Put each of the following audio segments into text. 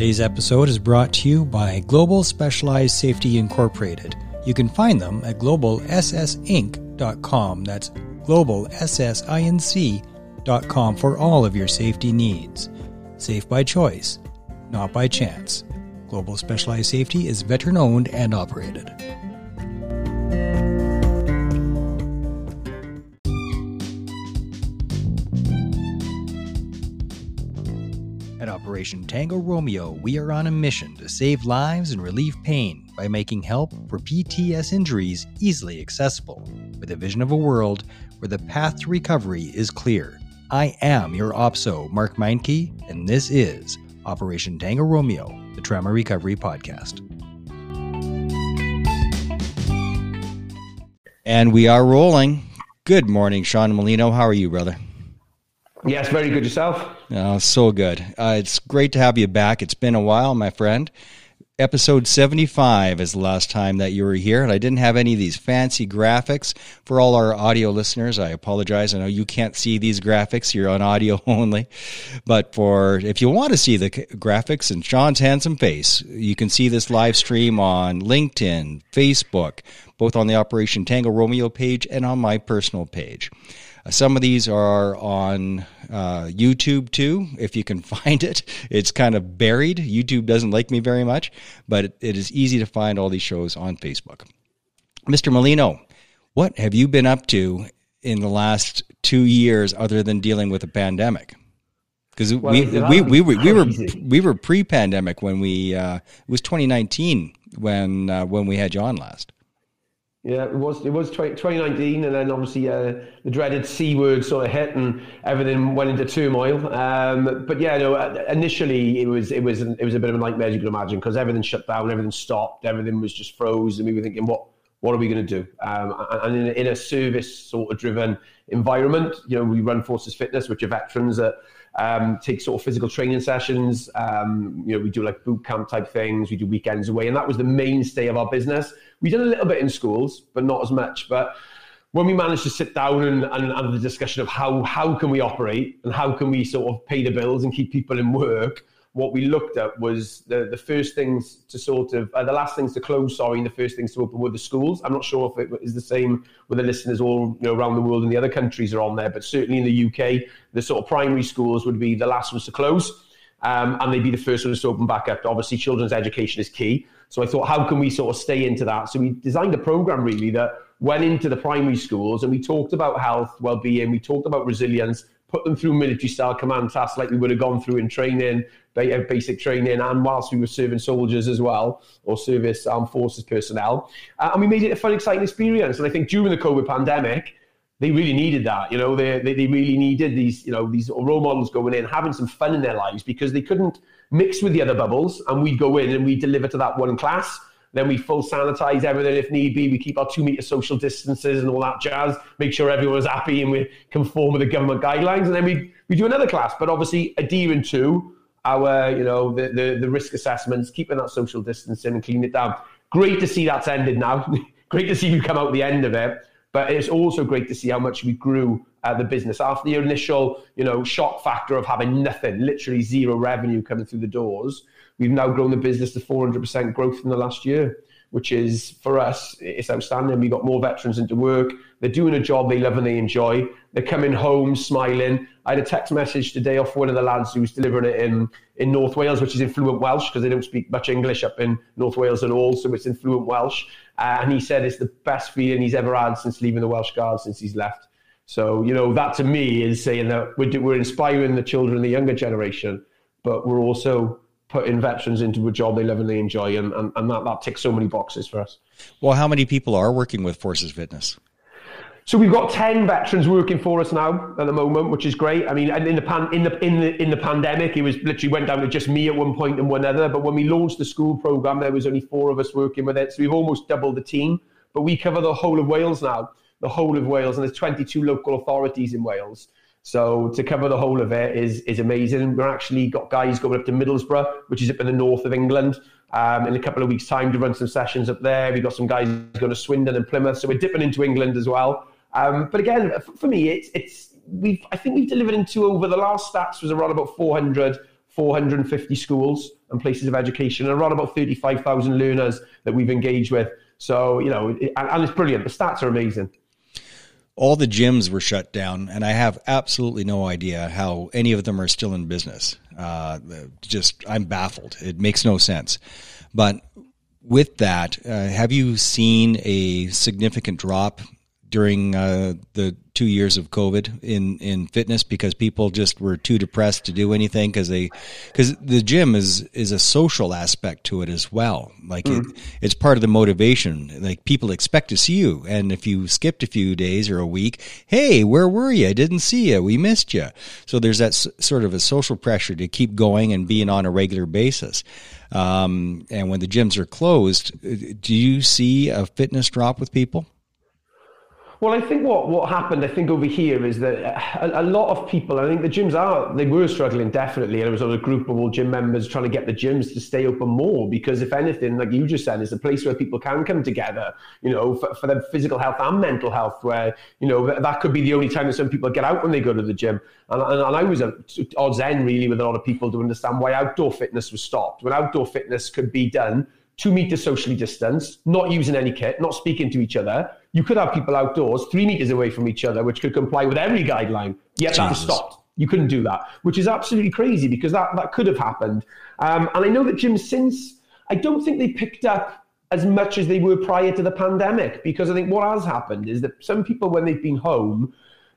Today's episode is brought to you by Global Specialized Safety Incorporated. You can find them at globalssinc.com. That's globalssinc.com for all of your safety needs. Safe by choice, not by chance. Global Specialized Safety is veteran owned and operated. Operation Tango Romeo, we are on a mission to save lives and relieve pain by making help for PTS injuries easily accessible, with a vision of a world where the path to recovery is clear. I am your OPSO, Mark Meinke, and this is Operation Tango Romeo, the Trauma Recovery Podcast. And we are rolling. Good morning, Sean Molino. How are you, brother? Yes, very good yourself. Oh, so good. Uh, it's great to have you back. It's been a while, my friend. Episode 75 is the last time that you were here, and I didn't have any of these fancy graphics. For all our audio listeners, I apologize. I know you can't see these graphics, you're on audio only. But for if you want to see the graphics and Sean's handsome face, you can see this live stream on LinkedIn, Facebook, both on the Operation Tango Romeo page and on my personal page. Some of these are on uh, YouTube too, if you can find it. It's kind of buried. YouTube doesn't like me very much, but it, it is easy to find all these shows on Facebook. Mr. Molino, what have you been up to in the last two years other than dealing with a pandemic? Because well, we, we, we, we, we were we were pre-pandemic when we uh, it was 2019 when uh, when we had you on last. Yeah, it was it was 20, 2019, and then obviously uh, the dreaded C word sort of hit, and everything went into turmoil. Um, but yeah, no, uh, initially it was it was it was a bit of a nightmare as you can imagine because everything shut down, everything stopped, everything was just froze, and we were thinking, what what are we going to do? Um, and in a, in a service sort of driven environment, you know, we run Forces Fitness, which are veterans that um, take sort of physical training sessions. Um, you know, we do like boot camp type things. We do weekends away, and that was the mainstay of our business we did a little bit in schools, but not as much. But when we managed to sit down and, and have the discussion of how how can we operate and how can we sort of pay the bills and keep people in work, what we looked at was the, the first things to sort of uh, the last things to close. Sorry, and the first things to open were the schools. I'm not sure if it is the same with the listeners all you know around the world and the other countries are on there, but certainly in the UK, the sort of primary schools would be the last ones to close. Um, and they'd be the first ones to open back up. Obviously, children's education is key. So I thought, how can we sort of stay into that? So we designed a program really that went into the primary schools and we talked about health, well-being, we talked about resilience, put them through military style command tasks like we would have gone through in training, basic training, and whilst we were serving soldiers as well, or service armed forces personnel. Uh, and we made it a fun, exciting experience. And I think during the COVID pandemic, they really needed that. You know, they, they, they really needed these, you know, these role models going in, having some fun in their lives because they couldn't mix with the other bubbles, and we'd go in and we deliver to that one class. Then we full sanitize everything if need be. We keep our two meter social distances and all that jazz. Make sure everyone's happy and we conform with the government guidelines. And then we, we do another class, but obviously adhering to our, you know, the, the, the risk assessments, keeping that social distancing and cleaning it down. Great to see that's ended now. great to see you come out the end of it. But it's also great to see how much we grew uh, the business after the initial, you know, shock factor of having nothing, literally zero revenue coming through the doors. We've now grown the business to 400% growth in the last year, which is for us, it's outstanding. We got more veterans into work. They're doing a job they love and they enjoy. They're coming home smiling. I had a text message today off one of the lads who's delivering it in, in North Wales, which is in fluent Welsh because they don't speak much English up in North Wales at all. So it's in fluent Welsh. Uh, and he said it's the best feeling he's ever had since leaving the Welsh Guards, since he's left. So, you know, that to me is saying that we're, we're inspiring the children, the younger generation, but we're also putting veterans into a job they love and they enjoy. And, and, and that, that ticks so many boxes for us. Well, how many people are working with Forces Fitness? So we've got ten veterans working for us now at the moment, which is great. I mean, and in the pan, in the in the in the pandemic, it was literally went down to just me at one point and one other. But when we launched the school program, there was only four of us working with it, so we've almost doubled the team. But we cover the whole of Wales now, the whole of Wales, and there's 22 local authorities in Wales. So to cover the whole of it is is amazing. We're actually got guys going up to Middlesbrough, which is up in the north of England, um, in a couple of weeks' time to run some sessions up there. We've got some guys going to Swindon and Plymouth, so we're dipping into England as well. Um, but again, for me, it's it's we've I think we've delivered into over the last stats was around about 400, 450 schools and places of education, and around about 35,000 learners that we've engaged with. So, you know, and, and it's brilliant. The stats are amazing all the gyms were shut down, and I have absolutely no idea how any of them are still in business. Uh, just, I'm baffled. It makes no sense. But with that, uh, have you seen a significant drop during uh, the two years of COVID in, in fitness because people just were too depressed to do anything because they because the gym is is a social aspect to it as well. Like mm. it, it's part of the motivation. Like people expect to see you, and if you skipped a few days or a week, hey, where were you? I didn't see you. We missed you. So there's that s- sort of a social pressure to keep going and being on a regular basis. Um, and when the gyms are closed, uh, do you see a fitness drop with people? Well, I think what, what happened, I think over here is that uh, a, a, lot of people, I think the gyms are, they were struggling definitely. And it was a group of all gym members trying to get the gyms to stay open more because if anything, like you just said, it's a place where people can come together, you know, for, for their physical health and mental health where, you know, that could be the only time that some people get out when they go to the gym. And, and, and I was at odds end really with a lot of people to understand why outdoor fitness was stopped. When outdoor fitness could be done two meters socially distanced, not using any kit, not speaking to each other. You could have people outdoors three meters away from each other, which could comply with every guideline. Yet Jesus. that was stopped. You couldn't do that, which is absolutely crazy because that, that could have happened. Um, and I know that gyms since, I don't think they picked up as much as they were prior to the pandemic because I think what has happened is that some people, when they've been home,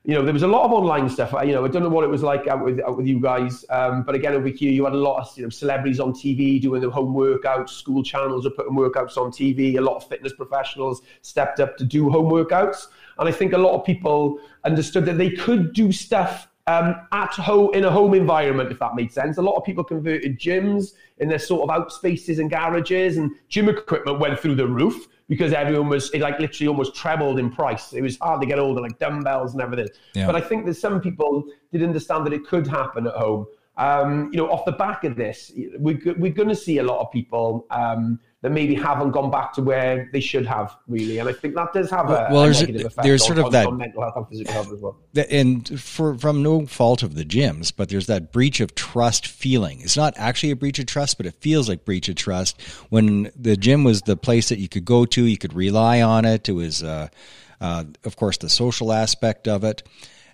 you know, there was a lot of online stuff. You know, I don't know what it was like out with out with you guys, um, but again over here, you had a lot of you know celebrities on TV doing their home workouts. School channels are putting workouts on TV. A lot of fitness professionals stepped up to do home workouts, and I think a lot of people understood that they could do stuff um, at home in a home environment, if that made sense. A lot of people converted gyms in their sort of out spaces and garages, and gym equipment went through the roof because everyone was it like literally almost trebled in price. It was hard to get older, like dumbbells and everything. Yeah. But I think that some people did understand that it could happen at home. Um, you know, off the back of this, we're, we're going to see a lot of people um, that maybe haven't gone back to where they should have really. And i think that does have a, well, a there's, negative effect there's on, sort of on, that on mental health and physical health as well. And for from no fault of the gyms but there's that breach of trust feeling. It's not actually a breach of trust but it feels like breach of trust. When the gym was the place that you could go to you could rely on it. It was uh, uh, of course the social aspect of it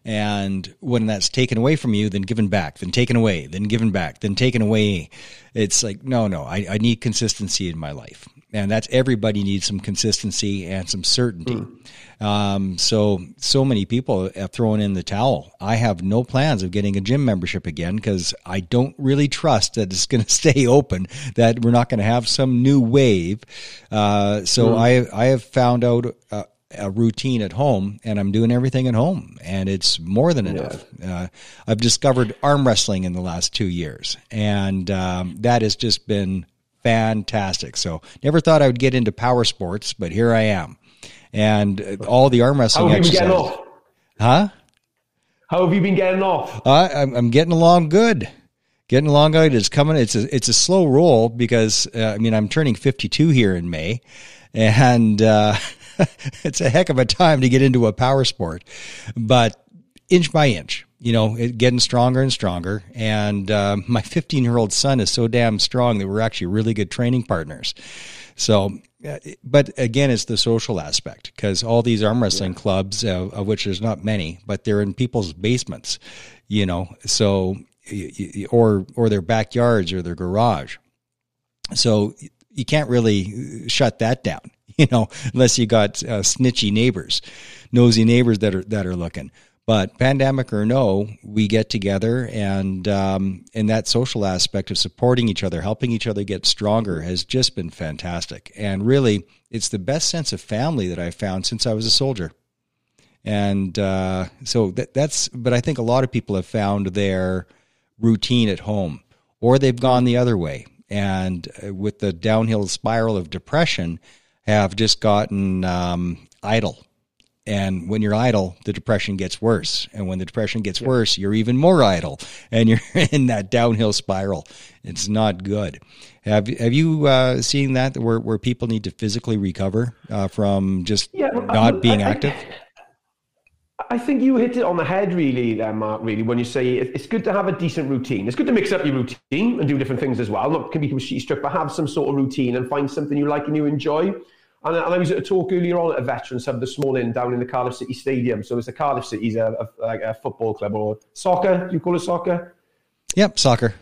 and when that's taken away from you, then given back, then taken away, then given back, then taken away. It's like, no, no, I, I need consistency in my life. And that's everybody needs some consistency and some certainty. Mm. Um, so, so many people have thrown in the towel. I have no plans of getting a gym membership again because I don't really trust that it's going to stay open, that we're not going to have some new wave. Uh, so mm. I, I have found out, uh, a routine at home and I'm doing everything at home and it's more than enough. Yeah. Uh, I've discovered arm wrestling in the last two years and um, that has just been fantastic. So never thought I would get into power sports, but here I am. And all the arm wrestling How have you been getting off? Huh? How have you been getting off? Uh, I'm, I'm getting along good. Getting along good. It's coming. It's a, it's a slow roll because, uh, I mean, I'm turning 52 here in May and, uh, it's a heck of a time to get into a power sport, but inch by inch, you know, it, getting stronger and stronger. And uh, my 15 year old son is so damn strong that we're actually really good training partners. So, uh, but again, it's the social aspect because all these arm wrestling yeah. clubs, uh, of which there's not many, but they're in people's basements, you know, so or or their backyards or their garage. So you can't really shut that down. you know, unless you got uh, snitchy neighbors, nosy neighbors that are that are looking. But pandemic or no, we get together, and um, and that social aspect of supporting each other, helping each other get stronger, has just been fantastic. And really, it's the best sense of family that I've found since I was a soldier. And uh, so that, that's, but I think a lot of people have found their routine at home, or they've gone the other way. And uh, with the downhill spiral of depression, have just gotten um, idle. And when you're idle, the depression gets worse. And when the depression gets yeah. worse, you're even more idle, and you're in that downhill spiral. It's not good. Have Have you uh, seen that where where people need to physically recover uh, from just yeah, not being I, active? I think you hit it on the head, really, there, Mark. Really, when you say it's good to have a decent routine. It's good to mix up your routine and do different things as well. Not can be sheet strict, but have some sort of routine and find something you like and you enjoy. And, uh, and I was at a talk earlier on at a Veterans Hub this morning down in the Cardiff City Stadium. So it's a Cardiff City's uh, a, a, a football club or soccer. Do you call it soccer? Yep, soccer,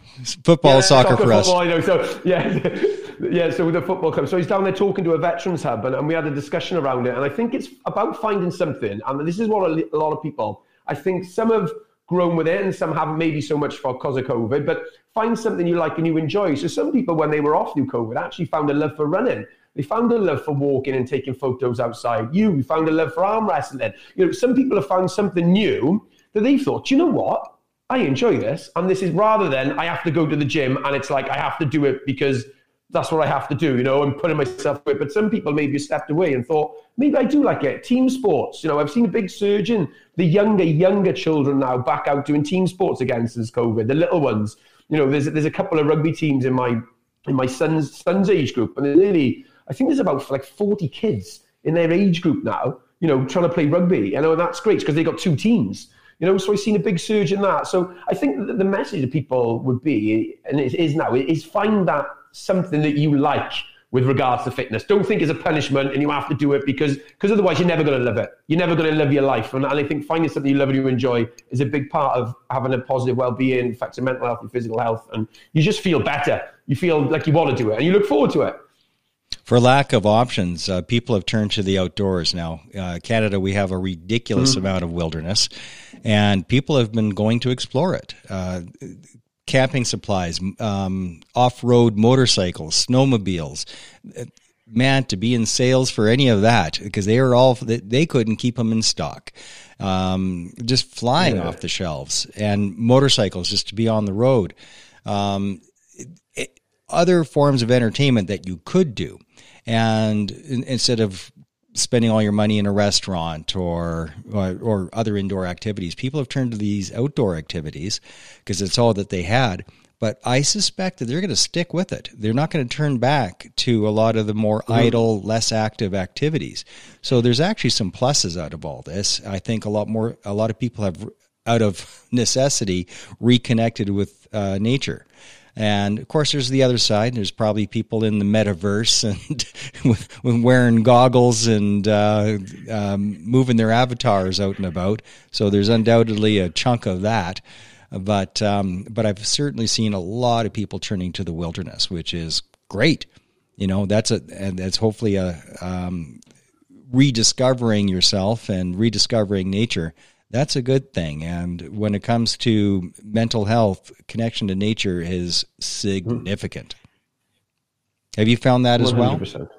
football, yeah, soccer, soccer, for football, us. I know. So yeah, yeah. So with the football club, so he's down there talking to a veterans hub, and, and we had a discussion around it. And I think it's about finding something. And this is what a, a lot of people, I think, some have grown with it, and some haven't maybe so much for because of COVID. But find something you like and you enjoy. So some people, when they were off through COVID, actually found a love for running. They found a love for walking and taking photos outside. You found a love for arm wrestling. You know, some people have found something new that they thought, you know what? I enjoy this. And this is rather than I have to go to the gym and it's like I have to do it because that's what I have to do, you know, and putting myself it. But some people maybe stepped away and thought, maybe I do like it. Team sports, you know, I've seen a big surge in the younger, younger children now back out doing team sports again since COVID, the little ones. You know, there's there's a couple of rugby teams in my in my son's son's age group, and they're nearly I think there's about like 40 kids in their age group now, you know, trying to play rugby. You know, and oh, that's great because they've got two teams. You know, so I've seen a big surge in that. So I think the message to people would be, and it is now, is find that something that you like with regards to fitness. Don't think it's a punishment and you have to do it because because otherwise you're never going to live it. You're never going to live your life. And, and I think finding something you love and you enjoy is a big part of having a positive well-being, affects your mental health and physical health. And you just feel better. You feel like you want to do it and you look forward to it. For lack of options, uh, people have turned to the outdoors now. Uh, Canada, we have a ridiculous mm-hmm. amount of wilderness, and people have been going to explore it. Uh, camping supplies, um, off road motorcycles, snowmobiles. Man, to be in sales for any of that because they are all they couldn't keep them in stock, um, just flying yeah. off the shelves, and motorcycles just to be on the road. Um, other forms of entertainment that you could do. And instead of spending all your money in a restaurant or, or, or other indoor activities, people have turned to these outdoor activities because it's all that they had. But I suspect that they're going to stick with it. They're not going to turn back to a lot of the more mm-hmm. idle, less active activities. So there's actually some pluses out of all this. I think a lot more, a lot of people have, out of necessity, reconnected with uh, nature. And of course, there's the other side. There's probably people in the metaverse and with, with, wearing goggles and uh, um, moving their avatars out and about. So there's undoubtedly a chunk of that. But um, but I've certainly seen a lot of people turning to the wilderness, which is great. You know, that's a and that's hopefully a um, rediscovering yourself and rediscovering nature that's a good thing. And when it comes to mental health, connection to nature is significant. Have you found that as 100%. well?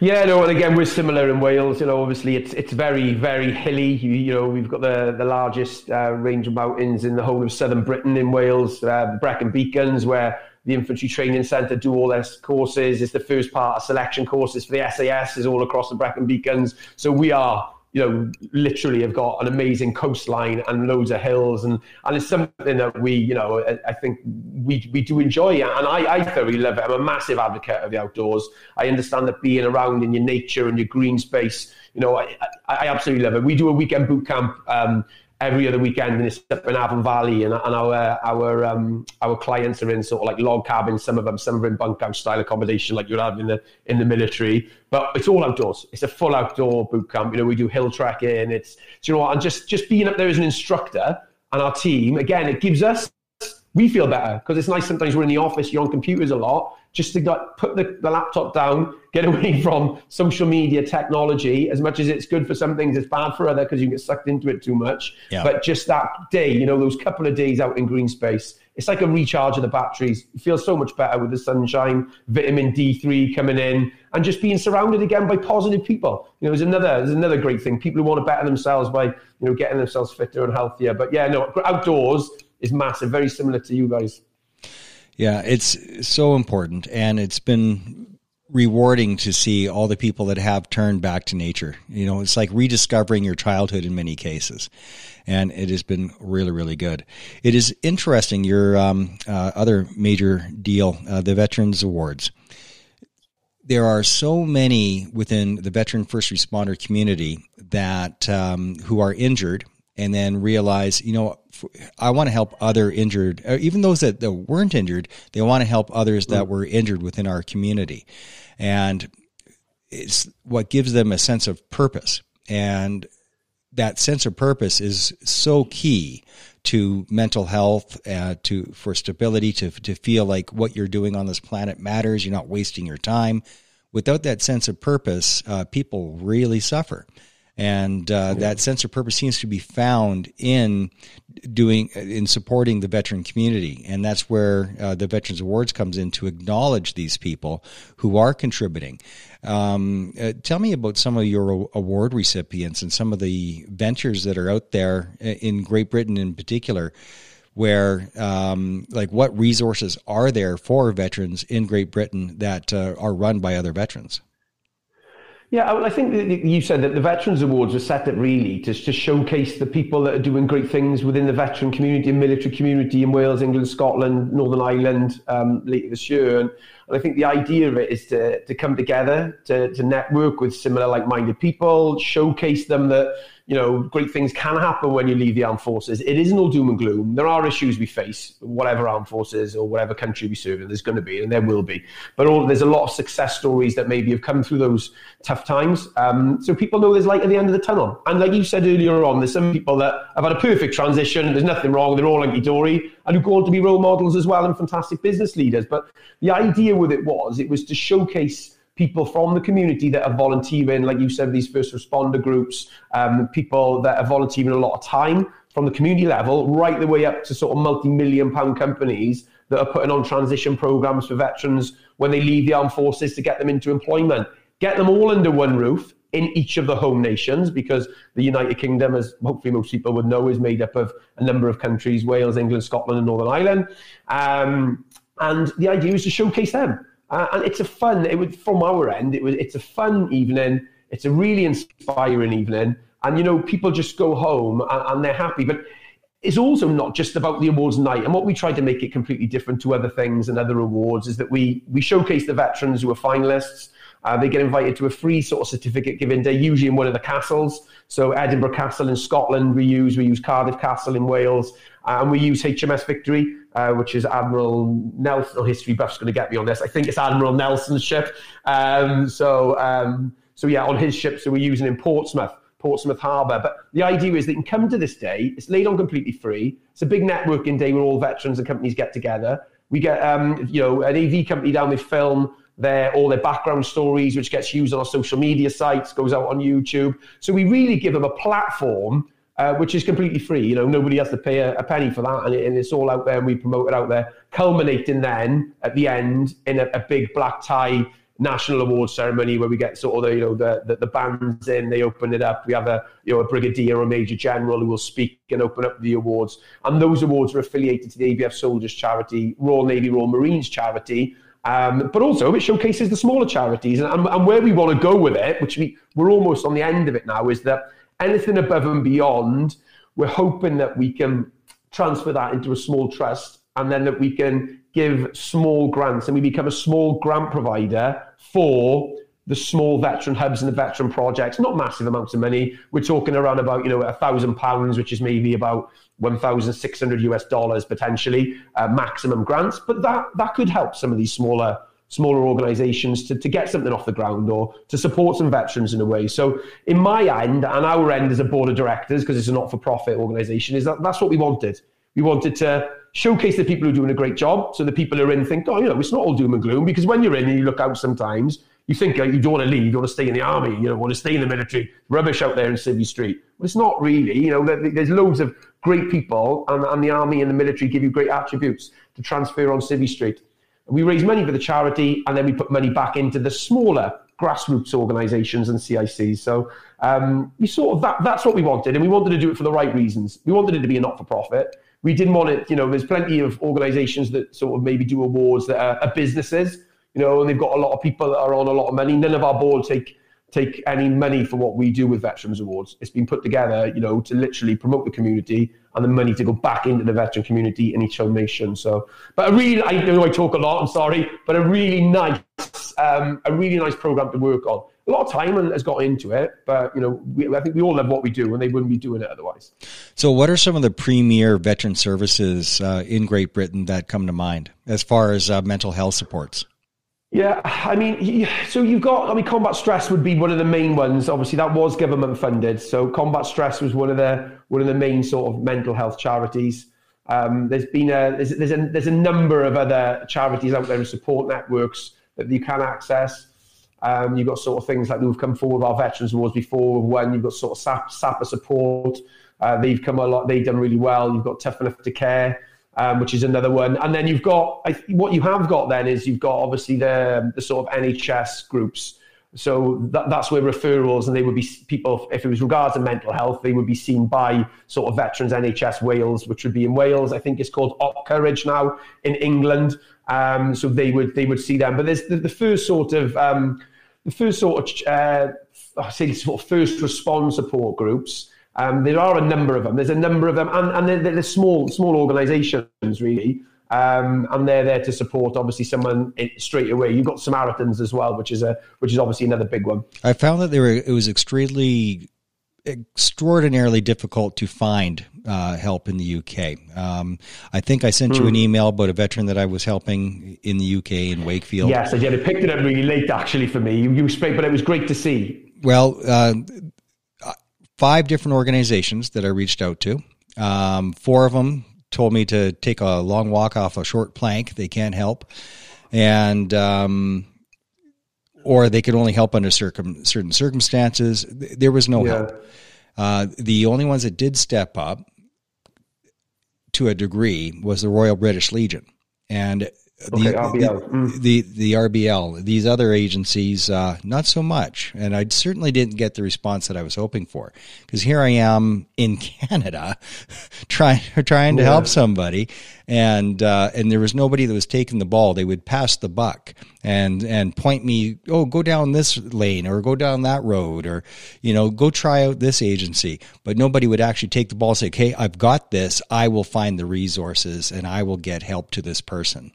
Yeah, no, and again, we're similar in Wales. You know, obviously, it's it's very, very hilly. You, you know, we've got the the largest uh, range of mountains in the whole of southern Britain in Wales, uh, Brecon Beacons, where the Infantry Training Centre do all their courses. It's the first part of selection courses for the SAS is all across the Brecon Beacons. So we are you know, literally have got an amazing coastline and loads of hills, and and it's something that we, you know, I, I think we we do enjoy, and I I thoroughly love it. I'm a massive advocate of the outdoors. I understand that being around in your nature and your green space, you know, I I, I absolutely love it. We do a weekend boot camp. Um, every other weekend and it's up in Afan Valley and, and our our um, our clients are in sort of like log cabins, some of them, some are in bunkhouse style accommodation like you'd have in the in the military. But it's all outdoors. It's a full outdoor boot camp. You know, we do hill trekking. It's you know and just just being up there as an instructor and our team, again, it gives us we feel better because it's nice sometimes we're in the office, you're on computers a lot, just to like, put the, the laptop down, get away from social media technology. As much as it's good for some things, it's bad for other because you get sucked into it too much. Yeah. But just that day, you know, those couple of days out in green space, it's like a recharge of the batteries. You feel so much better with the sunshine, vitamin D3 coming in, and just being surrounded again by positive people. You know, there's another there's another great thing. People who want to better themselves by you know getting themselves fitter and healthier. But yeah, no, outdoors is massive, very similar to you guys. Yeah, it's so important, and it's been rewarding to see all the people that have turned back to nature. You know, it's like rediscovering your childhood in many cases, and it has been really, really good. It is interesting. Your um, uh, other major deal, uh, the Veterans Awards. there are so many within the veteran first responder community that um, who are injured and then realize, you know, I want to help other injured, uh, even those that, that weren't injured, they want to help others that were injured within our community. And it's what gives them a sense of purpose. And that sense of purpose is so key to mental health, uh, to for stability, to to feel like what you're doing on this planet matters. You're not wasting your time. Without that sense of purpose, uh, people really suffer and uh, that sense of purpose seems to be found in doing in supporting the veteran community. And that's where uh, the veterans awards comes in to acknowledge these people who are contributing. Um, uh, tell me about some of your award recipients and some of the ventures that are out there uh, in great britain in particular where um, like what resources are there for veterans in great britain that uh, are run by other veterans yeah, I think you said that the Veterans Awards were set up really to, to showcase the people that are doing great things within the veteran community and military community in Wales, England, Scotland, Northern Ireland um, later this year. And, and I think the idea of it is to, to come together, to, to network with similar like minded people, showcase them that you know, great things can happen when you leave the armed forces. It isn't all doom and gloom. There are issues we face, whatever armed forces or whatever country we serve in. There's going to be, and there will be. But all, there's a lot of success stories that maybe have come through those tough times. Um, so people know there's light at the end of the tunnel. And like you said earlier on, there's some people that have had a perfect transition. There's nothing wrong. They're all hunky dory, and who go on to be role models as well and fantastic business leaders. But the idea with it was, it was to showcase people from the community that are volunteering, like you said, these first responder groups, um, people that are volunteering a lot of time from the community level, right the way up to sort of multi-million pound companies that are putting on transition programs for veterans when they leave the armed forces to get them into employment. Get them all under one roof in each of the home nations because the United Kingdom, as hopefully most people would know, is made up of a number of countries Wales, England, Scotland, and Northern Ireland. Um, and the idea is to showcase them. Uh, and it's a fun, it would, from our end, it was, it's a fun evening. It's a really inspiring evening. And, you know, people just go home and, and they're happy. But it's also not just about the awards night. And what we try to make it completely different to other things and other awards is that we, we showcase the veterans who are finalists. Uh, they get invited to a free sort of certificate giving day, usually in one of the castles. So Edinburgh Castle in Scotland we use, we use Cardiff Castle in Wales, uh, and we use HMS Victory, uh, which is Admiral Nelson. Oh, history buff's going to get me on this. I think it's Admiral Nelson's ship. Um, so, um, so yeah, on his ship, so we're using in Portsmouth. Portsmouth Harbour. But the idea is that you can come to this day. It's laid on completely free. It's a big networking day where all veterans and companies get together. We get, um, you know, an AV company down with film their all their background stories, which gets used on our social media sites, goes out on YouTube. So we really give them a platform. Uh, which is completely free. You know, nobody has to pay a, a penny for that, and, it, and, it's all out there. and We promote it out there, culminating then at the end in a, a big black tie national awards ceremony where we get sort of the, you know the, the, the bands in, they open it up. We have a you know a brigadier or major general who will speak and open up the awards, and those awards are affiliated to the ABF Soldiers Charity, Royal Navy, Royal Marines Charity, um, but also, it showcases the smaller charities. And, and, where we want to go with it, which we, we're almost on the end of it now, is that anything above and beyond, we're hoping that we can transfer that into a small trust and then that we can give small grants and we become a small grant provider for the small veteran hubs and the veteran projects, not massive amounts of money. We're talking around about, you know, a thousand pounds, which is maybe about 1,600 US dollars potentially, uh, maximum grants. But that, that could help some of these smaller smaller organizations to, to get something off the ground or to support some veterans in a way. So in my end and our end as a board of directors, because it's a not-for-profit organization, is that that's what we wanted. We wanted to showcase the people who are doing a great job. So the people who are in think, oh, you know, it's not all doom and gloom because when you're in and you look out sometimes, you think uh, you don't want to leave, you want to stay in the army, you don't want to stay in the military, rubbish out there in Civvy Street. But it's not really. You know, there's loads of great people, and, and the army and the military give you great attributes to transfer on Civvy Street. We raise money for the charity, and then we put money back into the smaller grassroots organisations and CICs. So um, we sort of that, that's what we wanted, and we wanted to do it for the right reasons. We wanted it to be a not-for-profit. We didn't want it, you know. There's plenty of organisations that sort of maybe do awards that are, are businesses you know, and they've got a lot of people that are on a lot of money. None of our board take take any money for what we do with Veterans Awards. It's been put together, you know, to literally promote the community and the money to go back into the veteran community in each nation. So, but a really, I know I talk a lot. I'm sorry, but a really nice, um, a really nice program to work on. A lot of time has got into it, but you know, we, I think we all love what we do, and they wouldn't be doing it otherwise. So, what are some of the premier veteran services uh, in Great Britain that come to mind as far as uh, mental health supports? Yeah, I mean, so you've got, I mean, combat stress would be one of the main ones. Obviously, that was government funded. So combat stress was one of the one of the main sort of mental health charities. Um, there's been a there's, there's a there's a number of other charities out there and support networks that you can access. Um, you've got sort of things like we've come forward with our veterans awards before. When you've got sort of SAP, Sapper support, uh, they've come a lot. They've done really well. You've got Tough Enough to Care um, which is another one. And then you've got what you have got then is you've got obviously the the sort of NHS groups. So that, that's where referrals and they would be people if it was regards to mental health, they would be seen by sort of Veterans NHS Wales, which would be in Wales. I think it's called Op Courage now in England. Um, so they would they would see them. But there's the, the first sort of um, the first sort of uh, I say sort of first response support groups. Um, there are a number of them. There's a number of them, and, and they're, they're small, small organisations really, um, and they're there to support obviously someone straight away. You've got Samaritans as well, which is a which is obviously another big one. I found that there were it was extremely extraordinarily difficult to find uh, help in the UK. Um, I think I sent you an hmm. email about a veteran that I was helping in the UK in Wakefield. Yes, I did. It picked it up really late actually for me. You, you spoke, but it was great to see. Well, uh, five different organizations that I reached out to. Um, four of them told me to take a long walk off a short plank. They can't help, and um, or they could only help under circum, certain circumstances. There was no yeah. help. Uh, the only ones that did step up to a degree was the Royal British Legion, and Okay, the, RBL. Mm. The, the RBL. These other agencies, uh, not so much. And I certainly didn't get the response that I was hoping for. Because here I am in Canada trying trying to yeah. help somebody, and uh, and there was nobody that was taking the ball. They would pass the buck and and point me, oh, go down this lane or go down that road or you know go try out this agency. But nobody would actually take the ball and say, okay, I've got this. I will find the resources and I will get help to this person.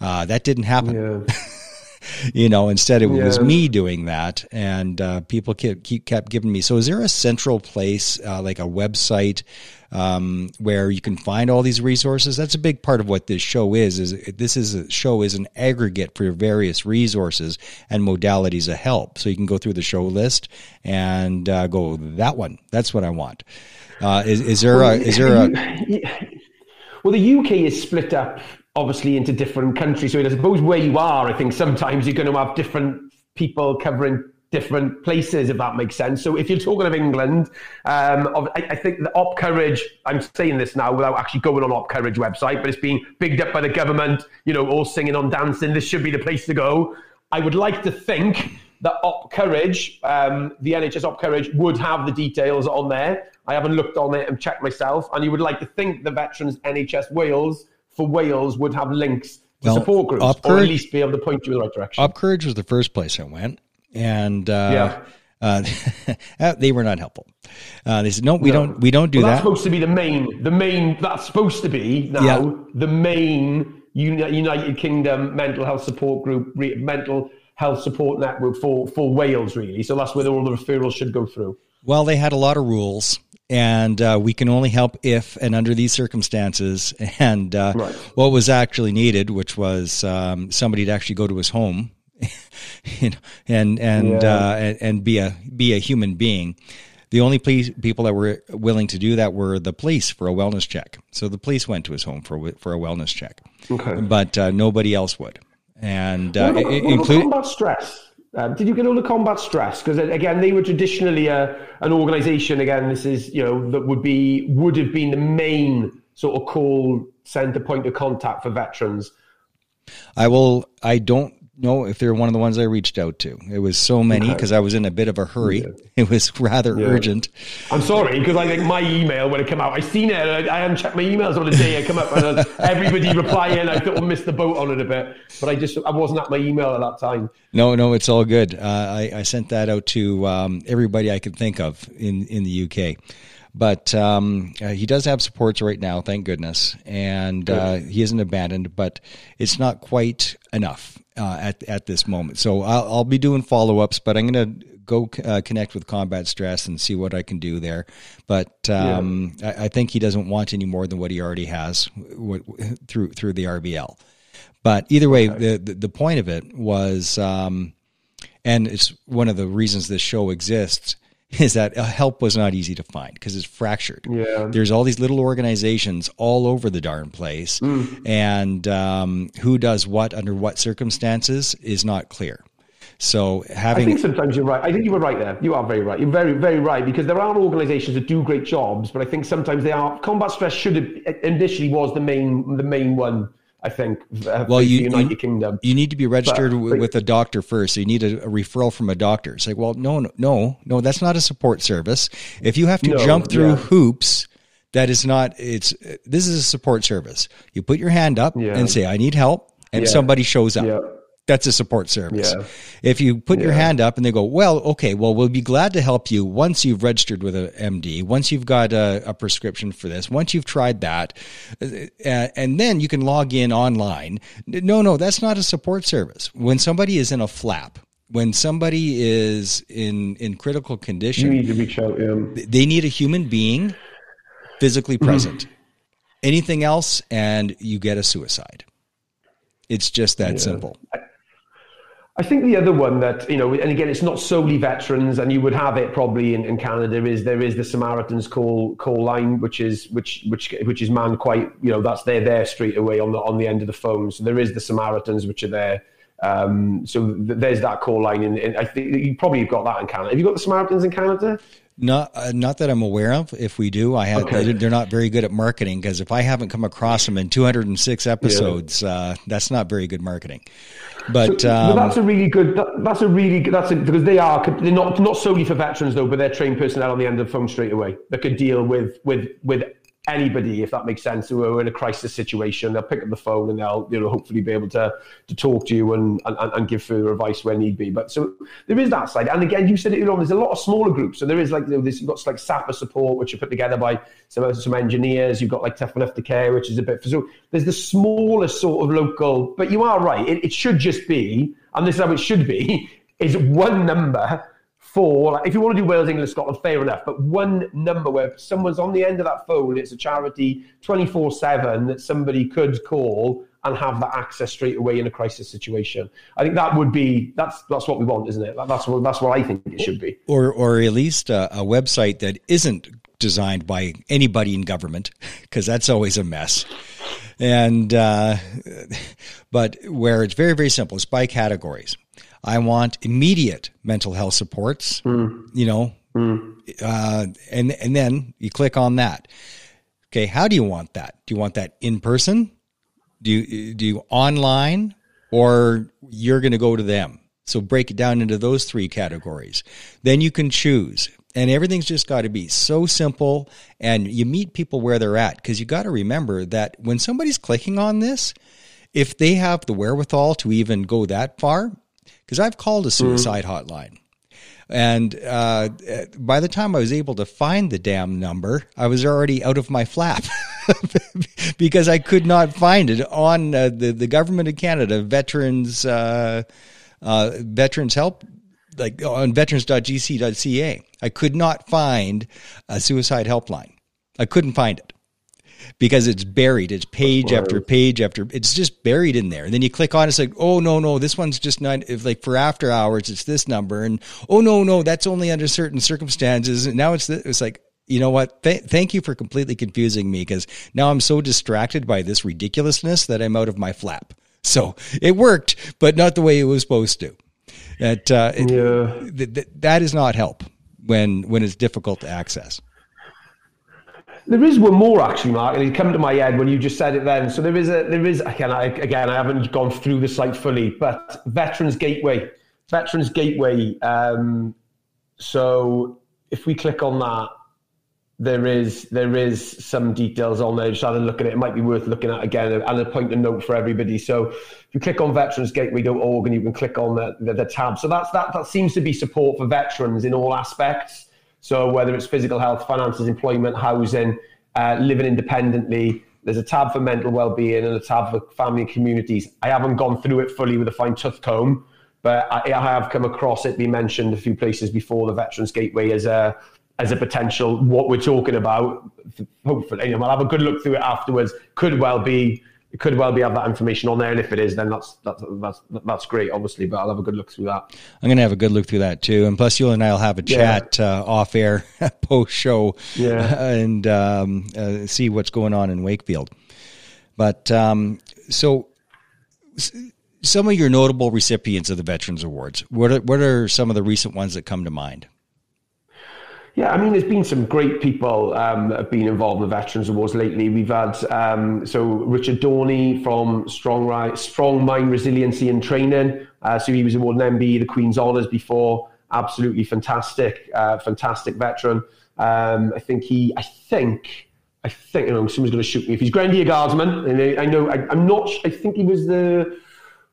Uh, that didn't happen. Yeah. you know, instead it yeah. was me doing that, and uh, people kept, keep, kept giving me. So, is there a central place, uh, like a website, um, where you can find all these resources? That's a big part of what this show is. Is this is a show is an aggregate for various resources and modalities of help. So you can go through the show list and uh, go that one. That's what I want. Uh, is, is there a is there a well, the UK is split up obviously into different countries. So I suppose where you are, I think sometimes you're going to have different people covering different places, if that makes sense. So if you're talking of England, um, I, I, think the Op Courage, I'm saying this now without actually going on Op Courage website, but it's being bigged up by the government, you know, all singing on dancing. This should be the place to go. I would like to think that Op Courage, um, the NHS Op Courage, would have the details on there. I haven't looked on it and checked myself. And you would like to think the Veterans NHS Wales for Wales would have links to well, support groups, Up or at least be able to point you in the right direction. Op Courage was the first place I went, and uh, yeah. Uh, uh, they were not helpful. Uh, they said, "No, we no. don't. We don't do well, that's that." That's supposed to be the main. The main. That's supposed to be now yeah. the main United Kingdom mental health support group, mental health support network for for Wales, really. So that's where all the referrals should go through. Well, they had a lot of rules, and uh, we can only help if and under these circumstances. And uh, right. what was actually needed, which was um, somebody to actually go to his home, you know, and and, yeah. uh, and, and be a be a human being. The only police, people that were willing to do that were the police for a wellness check. So the police went to his home for for a wellness check, okay. but uh, nobody else would. And uh, about, what about stress? Um, did you get all the combat stress? Because again, they were traditionally a, an organisation. Again, this is you know that would be would have been the main sort of call centre point of contact for veterans. I will. I don't know if they're one of the ones I reached out to. It was so many because. I was in a bit of a hurry. Yeah. It was rather yeah. urgent. I'm sorry because I think my email when it came out, I seen it. I, I hadn't checked my emails on the day it came up, and everybody replying. I thought I missed the boat on it a bit, but I just I wasn't at my email at that time. No, no, it's all good. Uh, I, I, sent that out to um, everybody I could think of in in the UK. But um, uh, he does have supports right now, thank goodness, and uh, he isn't abandoned. But it's not quite enough uh, at at this moment. So I'll, I'll be doing follow ups, but I'm going to go uh, connect with combat stress and see what I can do there. But um, yeah. I, I, think he doesn't want any more than what he already has w- w- through through the RBL. But either way, okay. the, the, the point of it was, um, and it's one of the reasons this show exists is that help was not easy to find because it's fractured. Yeah. There's all these little organizations all over the darn place, mm. and um, who does what under what circumstances is not clear. So having, I think sometimes you're right. I think you were right there. You are very right. You're very, very right because there are organisations that do great jobs, but I think sometimes they are. Combat stress should have initially was the main, the main one I think. Uh, well, you, United you, Kingdom. You need to be registered but, with a doctor first. So you need a, a, referral from a doctor. It's like, well, no, no, no, no, that's not a support service. If you have to no, jump through yeah. hoops, that is not. It's this is a support service. You put your hand up yeah. and say, "I need help," and yeah. somebody shows up. That's a support service. Yeah. If you put yeah. your hand up and they go, well, okay, well, we'll be glad to help you once you've registered with an MD, once you've got a, a prescription for this, once you've tried that, uh, and then you can log in online. No, no, that's not a support service. When somebody is in a flap, when somebody is in in critical condition, you need to reach out. Yeah. They need a human being physically mm-hmm. present. Anything else, and you get a suicide. It's just that yeah. simple. I think the other one that you know, and again, it's not solely veterans, and you would have it probably in, in Canada. Is there is the Samaritans call call line, which is which which which is manned quite you know that's they're there straight away on the on the end of the phone. So there is the Samaritans, which are there. Um, so th- there's that call line, and I think you probably have got that in Canada. Have you got the Samaritans in Canada? Not, uh, not that I'm aware of. If we do, I have. Okay. They're not very good at marketing because if I haven't come across them in 206 episodes, yeah. uh, that's not very good marketing. But, so, um, but that's a really good. That, that's a really good. That's a, because they are they're not not solely for veterans though, but they're trained personnel on the end of the phone straight away that could deal with with with anybody, if that makes sense, who are in a crisis situation, they'll pick up the phone and they'll, you know, hopefully be able to to talk to you and, and, and give further advice where need be. But so there is that side. And again, you said it earlier on, there's a lot of smaller groups. So there is like, you know, this, you've got like Sapper support, which are put together by some, some engineers. You've got like Tough to Care, which is a bit, for so there's the smallest sort of local, but you are right. It, it should just be, and this is how it should be, is one number for like, if you want to do Wales, England, Scotland, fair enough. But one number where someone's on the end of that phone, it's a charity 24 7 that somebody could call and have that access straight away in a crisis situation. I think that would be that's that's what we want, isn't it? That's what that's what I think it should be. Or or at least a, a website that isn't designed by anybody in government, because that's always a mess. And uh, but where it's very very simple, it's by categories. I want immediate mental health supports, mm. you know, mm. uh, and, and then you click on that. Okay. How do you want that? Do you want that in person? Do you, do you online or you're going to go to them? So break it down into those three categories. Then you can choose and everything's just got to be so simple and you meet people where they're at because you got to remember that when somebody's clicking on this if they have the wherewithal to even go that far because I've called a mm. suicide mm. hotline. And uh, by the time I was able to find the damn number, I was already out of my flap because I could not find it on uh, the the government of Canada veterans uh, uh veterans help like on veterans.gc.ca. I could not find a suicide helpline. I couldn't find it because it's buried. It's page after page after. It's just buried in there. And then you click on it's like, oh no no, this one's just not. If like for after hours, it's this number, and oh no no, that's only under certain circumstances. And now it's it's like. You know what? Th- thank you for completely confusing me because now I'm so distracted by this ridiculousness that I'm out of my flap. So it worked, but not the way it was supposed to. That uh, yeah. th- th- that is not help when when it's difficult to access. There is one more actually, Mark, and it come to my head when you just said it then. So there is a there is again I, again I haven't gone through the site fully, but Veterans Gateway, Veterans Gateway. Um, so if we click on that, there is there is some details on there. Just had a look at it. It might be worth looking at again and a point of note for everybody. So if you click on veteransgateway.org and you can click on the, the, the tab. So that's that that seems to be support for veterans in all aspects. So whether it's physical health, finances, employment, housing, uh, living independently, there's a tab for mental well-being and a tab for family and communities. I haven't gone through it fully with a fine tooth comb, but I, I have come across it being mentioned a few places before the Veterans Gateway as a as a potential what we're talking about. Hopefully, you know, I'll have a good look through it afterwards. Could well be it could well be have that information on there, and if it is, then that's that's that's, that's great, obviously. But I'll have a good look through that. I'm going to have a good look through that too, and plus you and I'll have a chat yeah. uh, off air post show, yeah. and um, uh, see what's going on in Wakefield. But um, so. Some of your notable recipients of the Veterans Awards. What are, what are some of the recent ones that come to mind? Yeah, I mean, there's been some great people um, have been involved in the Veterans Awards lately. We've had um, so Richard Dorney from Strong, Strong Mind Resiliency and Training. Uh, so he was awarded an MB, the Queen's Honours before. Absolutely fantastic, uh, fantastic veteran. Um, I think he, I think, I think, you know, someone's going to shoot me if he's Grenadier Guardsman. And I, I know, I, I'm not. I think he was the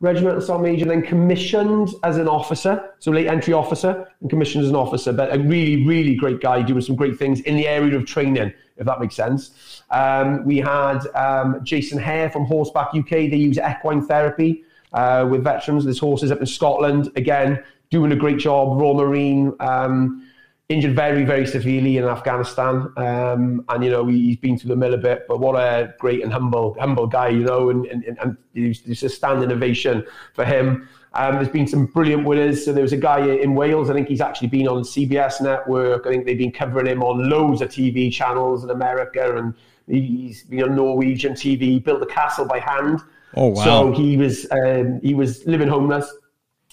regimental sergeant major, then commissioned as an officer, so late entry officer, and commissioned as an officer. But a really, really great guy doing some great things in the area of training, if that makes sense. Um, we had um, Jason Hare from Horseback UK. They use equine therapy uh, with veterans. There's horses up in Scotland, again, doing a great job. Royal Marine. Um, injured very, very severely in Afghanistan. Um, and, you know, he's been through the mill a bit, but what a great and humble, humble guy, you know, and, and, and it's a stand innovation for him. Um, there's been some brilliant winners. So there was a guy in Wales, I think he's actually been on CBS network. I think they've been covering him on loads of TV channels in America and he's been on Norwegian TV, he built a castle by hand. Oh wow! So he was um, he was living homeless,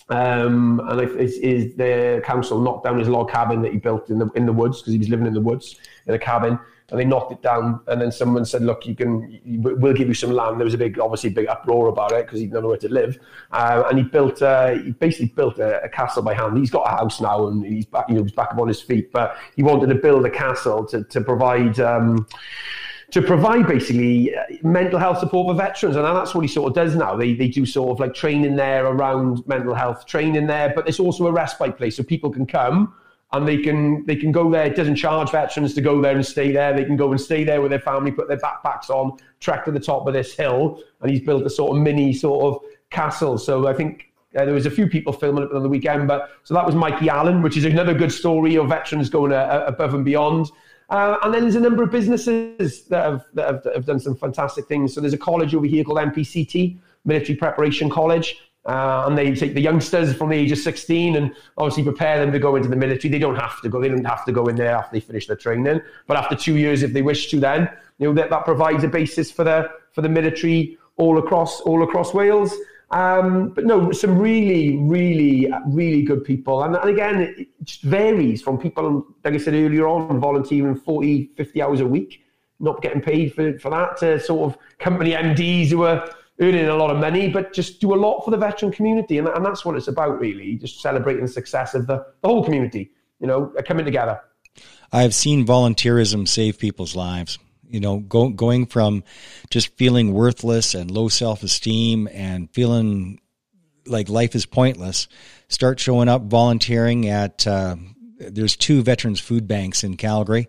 um, and is, is the council knocked down his log cabin that he built in the in the woods because he was living in the woods in a cabin, and they knocked it down. And then someone said, "Look, you can, we'll give you some land." There was a big, obviously, big uproar about it because he didn't know where to live. Uh, and he built, uh, he basically built a, a, castle by hand. He's got a house now, and he's back, you know, he's back up on his feet. But he wanted to build a castle to to provide. Um, to provide basically uh, mental health support for veterans. And that's what he sort of does now. They, they do sort of like training there around mental health training there, but it's also a respite place so people can come and they can they can go there. It doesn't charge veterans to go there and stay there. They can go and stay there with their family, put their backpacks on, trek to the top of this hill, and he's built a sort of mini sort of castle. So I think uh, there was a few people filming it on the weekend, but so that was Mikey Allen, which is another good story of veterans going uh, above and beyond. Uh, and then there's a number of businesses that have, that have, that have done some fantastic things. So there's a college over here called MPCT, Military Preparation College. Uh, and they take the youngsters from the age of 16 and obviously prepare them to go into the military. They don't have to go. They don't have to go in there after they finish their training. But after two years, if they wish to, then you know that, that provides a basis for the for the military all across all across Wales. Um, but no, some really, really, really good people. And, and again, it just varies from people, like I said earlier on, volunteering 40, 50 hours a week, not getting paid for, for that, to sort of company MDs who are earning a lot of money, but just do a lot for the veteran community. And, and that's what it's about, really, just celebrating the success of the, the whole community, you know, coming together. I've seen volunteerism save people's lives you know, go, going from just feeling worthless and low self esteem and feeling like life is pointless, start showing up volunteering at, uh, there's two veterans food banks in Calgary,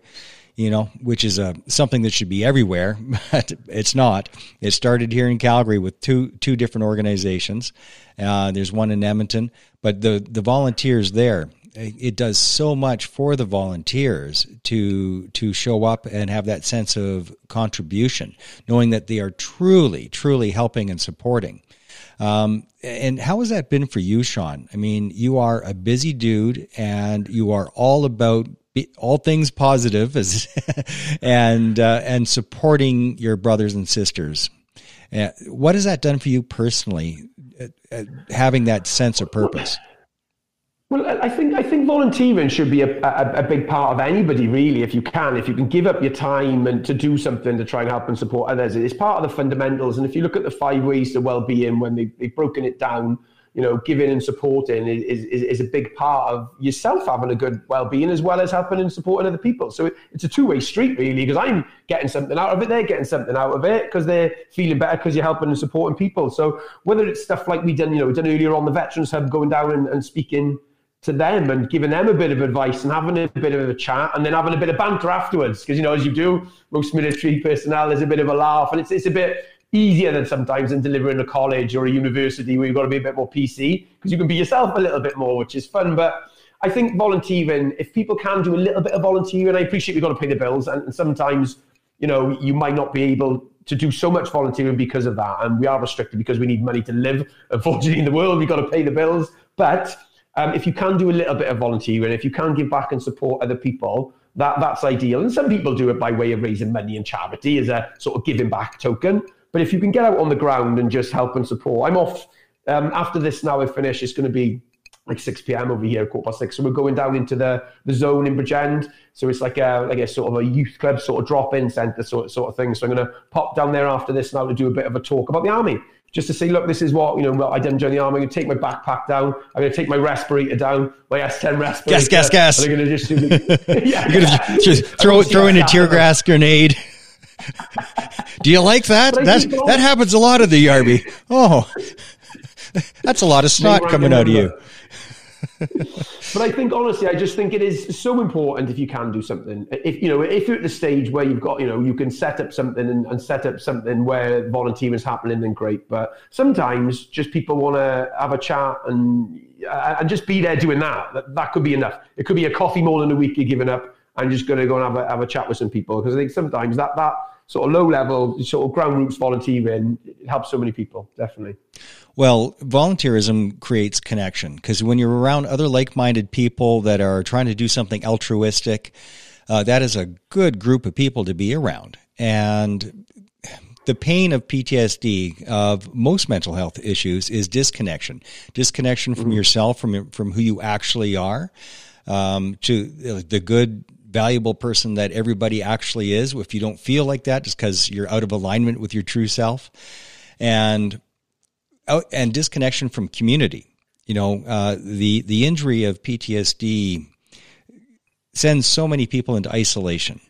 you know, which is a, something that should be everywhere, but it's not. It started here in Calgary with two, two different organizations. Uh, there's one in Edmonton, but the, the volunteers there, it does so much for the volunteers to to show up and have that sense of contribution, knowing that they are truly, truly helping and supporting. Um, and how has that been for you, Sean? I mean, you are a busy dude, and you are all about all things positive, as and uh, and supporting your brothers and sisters. Uh, what has that done for you personally, uh, uh having that sense of purpose? Well, I think I think volunteering should be a, a, a, big part of anybody, really. If you can, if you can give up your time and to do something to try and help and support others, it's part of the fundamentals. And if you look at the five ways to well-being, when they, they've broken it down, you know, giving and supporting is, is, is a big part of yourself having a good well-being as well as helping and supporting other people. So it, it's a two-way street, really, because I'm getting something out of it, they're getting something out of it because they're feeling better because you're helping and supporting people. So whether it's stuff like we done, you know, we done earlier on the Veterans Hub, going down and, and speaking to them and giving them a bit of advice and having a bit of a chat and then having a bit of banter afterwards. Because, you know, as you do, most military personnel, there's a bit of a laugh and it's, it's a bit easier than sometimes in delivering a college or a university where you've got to be a bit more PC because you can be yourself a little bit more, which is fun. But I think volunteering, if people can do a little bit of volunteering, I appreciate you've got to pay the bills and, and sometimes, you know, you might not be able to do so much volunteering because of that. And we are restricted because we need money to live. Unfortunately, in the world, you've got to pay the bills. But um, if you can do a little bit of volunteering, if you can give back and support other people, that, that's ideal. And some people do it by way of raising money and charity as a sort of giving back token. But if you can get out on the ground and just help and support, I'm off um, after this now. I finish. It's going to be like 6 p.m. over here, quarter past six. So we're going down into the, the zone in Bridgend. So it's like a like a sort of a youth club sort of drop-in centre sort, sort of thing. So I'm going to pop down there after this now to do a bit of a talk about the army just to say, look, this is what you know I done during the army. I'm going to take my backpack down. I'm going to take my respirator down, my S10 respirator. Gas, gas, gas. I'm going to just yeah, You're going to just throw throw in a tear gas grenade. do you like that? That that happens a lot of the army. Oh, that's a lot of snot coming out of you. But I think honestly, I just think it is so important if you can do something. If you know, if you're at the stage where you've got, you know, you can set up something and, and set up something where volunteering is happening, then great. But sometimes just people want to have a chat and uh, and just be there doing that. that. That could be enough. It could be a coffee than a week you're giving up and just going to go and have a have a chat with some people because I think sometimes that that sort of low level, sort of ground roots volunteering helps so many people. Definitely. Well, volunteerism creates connection because when you're around other like minded people that are trying to do something altruistic, uh, that is a good group of people to be around. And the pain of PTSD, of most mental health issues, is disconnection. Disconnection from mm-hmm. yourself, from from who you actually are, um, to the good, valuable person that everybody actually is. If you don't feel like that, just because you're out of alignment with your true self, and and disconnection from community. You know, uh, the the injury of PTSD sends so many people into isolation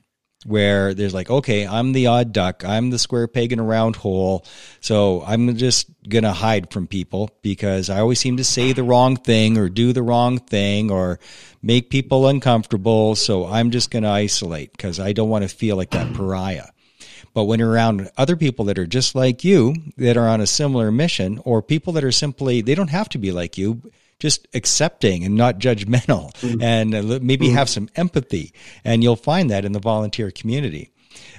where there's like, okay, I'm the odd duck, I'm the square peg in a round hole, so I'm just gonna hide from people because I always seem to say the wrong thing or do the wrong thing or make people uncomfortable, so I'm just gonna isolate because I don't want to feel like that pariah. But when you're around other people that are just like you, that are on a similar mission, or people that are simply, they don't have to be like you, just accepting and not judgmental, mm-hmm. and uh, maybe mm-hmm. have some empathy. And you'll find that in the volunteer community.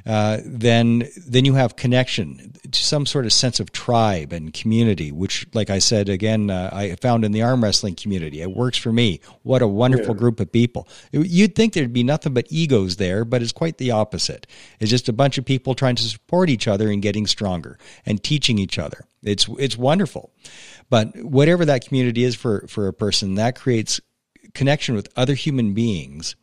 Uh, then then you have connection to some sort of sense of tribe and community, which, like I said again, uh, I found in the arm wrestling community. It works for me. What a wonderful yeah. group of people. You'd think there'd be nothing but egos there, but it's quite the opposite. It's just a bunch of people trying to support each other and getting stronger and teaching each other. It's it's wonderful. But whatever that community is for for a person, that creates connection with other human beings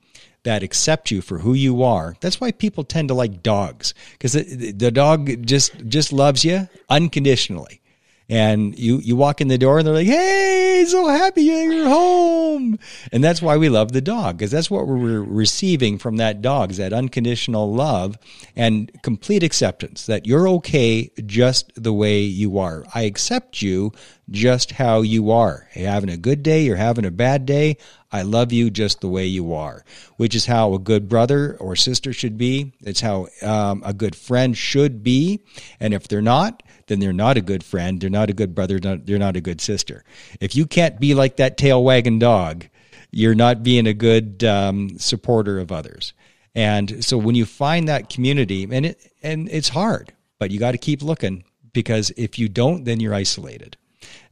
that accept you for who you are. That's why people tend to like dogs because the, the dog just just loves you unconditionally. And you you walk in the door and they're like, "Hey, so happy you're home." And that's why we love the dog because that's what we're receiving from that dog is that unconditional love and complete acceptance that you're okay just the way you are. I accept you just how you are. You're having a good day, you're having a bad day. I love you just the way you are, which is how a good brother or sister should be. It's how um, a good friend should be. And if they're not, then they're not a good friend. They're not a good brother. They're not a good sister. If you can't be like that tail wagging dog, you're not being a good um, supporter of others. And so when you find that community, and it and it's hard, but you got to keep looking because if you don't, then you're isolated.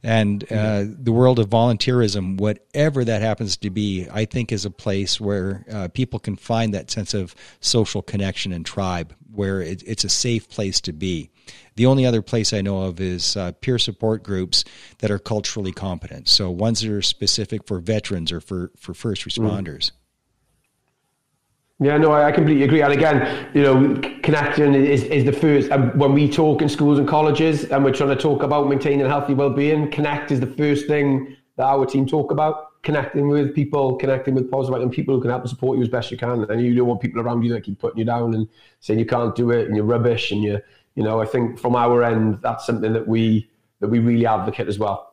And uh, the world of volunteerism, whatever that happens to be, I think is a place where uh, people can find that sense of social connection and tribe, where it, it's a safe place to be. The only other place I know of is uh, peer support groups that are culturally competent. So ones that are specific for veterans or for, for first responders. Mm. Yeah, no, I, completely agree. And again, you know, connection is, is the first. And when we talk in schools and colleges, and we're trying to talk about maintaining healthy well-being, connect is the first thing that our team talk about. Connecting with people, connecting with positive and people who can help and support you as best you can. And you don't want people around you that keep putting you down and saying you can't do it and you're rubbish. And you, you know, I think from our end, that's something that we that we really advocate as well.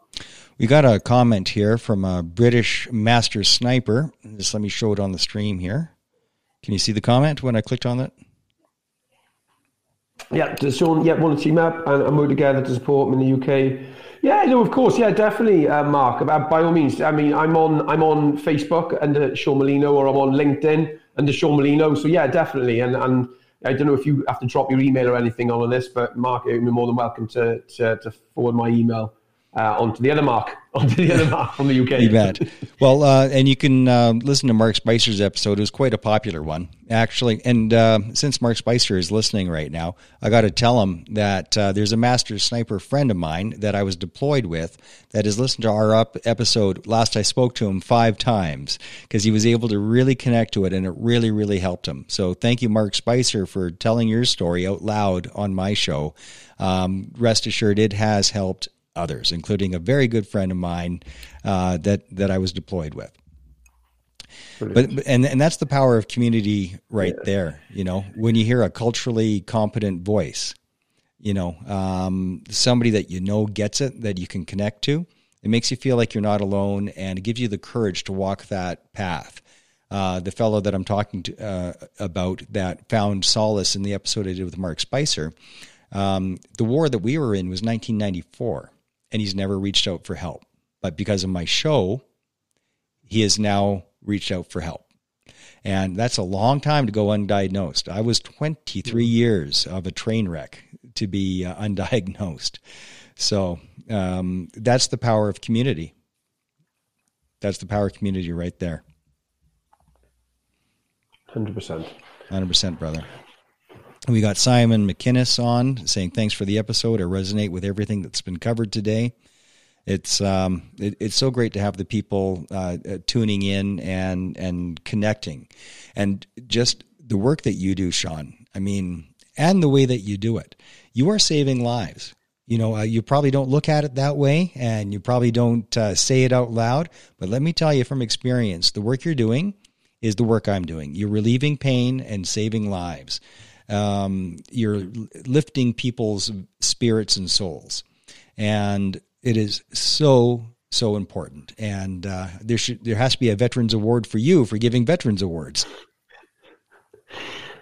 We got a comment here from a British master sniper. Just let me show it on the stream here. Can you see the comment when I clicked on that? Yeah, does Sean yeah want to team up and, and work together to support him in the UK? Yeah, no, of course, yeah, definitely, uh, Mark. Uh, by all means, I mean I'm on I'm on Facebook under Sean Molino or I'm on LinkedIn under Sean Molino. So yeah, definitely, and and I don't know if you have to drop your email or anything on this, but Mark, you're more than welcome to to, to forward my email uh, onto the other mark, onto the other mark from the UK. you bet. Well, uh, and you can uh, listen to Mark Spicer's episode. It was quite a popular one, actually. And uh, since Mark Spicer is listening right now, I got to tell him that uh, there's a master sniper friend of mine that I was deployed with that has listened to our up episode. Last I spoke to him five times because he was able to really connect to it, and it really, really helped him. So thank you, Mark Spicer, for telling your story out loud on my show. Um, rest assured, it has helped others, including a very good friend of mine uh, that that I was deployed with. But and and that's the power of community right yeah. there. You know, when you hear a culturally competent voice, you know, um, somebody that you know gets it, that you can connect to, it makes you feel like you're not alone, and it gives you the courage to walk that path. Uh, the fellow that I'm talking to, uh, about that found solace in the episode I did with Mark Spicer. Um, the war that we were in was 1994 and he's never reached out for help. But because of my show, he has now reached out for help. And that's a long time to go undiagnosed. I was 23 years of a train wreck to be uh, undiagnosed. So um, that's the power of community. That's the power of community right there. 100%. 100%, brother. We got Simon McInnes on saying, Thanks for the episode. I resonate with everything that's been covered today. It's um, it, it's so great to have the people uh, uh, tuning in and and connecting, and just the work that you do, Sean. I mean, and the way that you do it, you are saving lives. You know, uh, you probably don't look at it that way, and you probably don't uh, say it out loud. But let me tell you from experience, the work you're doing is the work I'm doing. You're relieving pain and saving lives um, you're lifting people's spirits and souls, and it is so so important. And uh, there should there has to be a Veterans Award for you for giving Veterans Awards.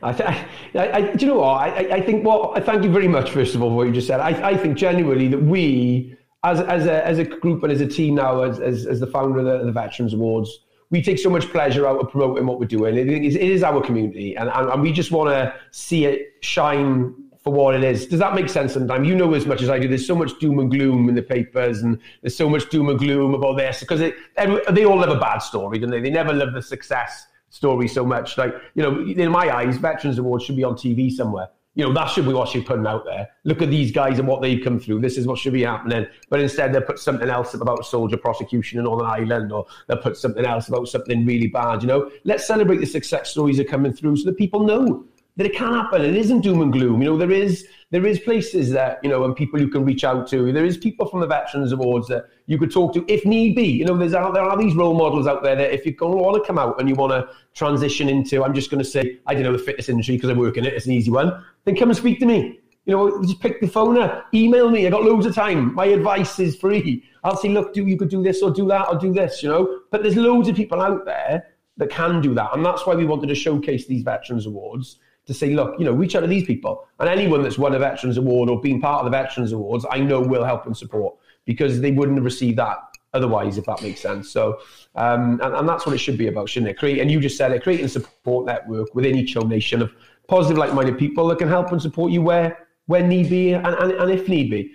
I, th- I, I, you know what? I, I think. Well, I thank you very much. First of all, for what you just said. I, I think genuinely that we, as as a as a group and as a team now, as as, as the founder of the, the Veterans Awards, we take so much pleasure out of promoting what we're doing. It is, it is our community, and, and, and we just want to see it shine for what it is. Does that make sense sometimes? You know as much as I do. There's so much doom and gloom in the papers, and there's so much doom and gloom about this because they all live a bad story, don't they? They never live the success story so much. Like, you know, in my eyes, Veterans Awards should be on TV somewhere. You know, that should be what be putting out there. Look at these guys and what they've come through. This is what should be happening. But instead, they put something else about soldier prosecution in Northern Ireland, or they put something else about something really bad. You know, let's celebrate the success stories are coming through so that people know that it can happen. It isn't doom and gloom. You know, there is there is places that you know and people you can reach out to. There is people from the Veterans Awards that you could talk to if need be. You know, there's there are these role models out there that if you want to come out and you want to transition into, I'm just going to say, I don't know the fitness industry because I work in it. It's an easy one. Then come and speak to me. You know, just pick the phone up, email me. I got loads of time. My advice is free. I'll say, look, do you could do this or do that or do this. You know, but there's loads of people out there that can do that, and that's why we wanted to showcase these Veterans Awards to say, look, you know, reach out to these people. And anyone that's won a Veterans Award or been part of the Veterans Awards, I know will help and support because they wouldn't have received that otherwise, if that makes sense. So, um, and, and, that's what it should be about, shouldn't it? Create, and you just said it, creating a support network within each nation of positive, like-minded people that can help and support you where, where need be and, and, and if need be.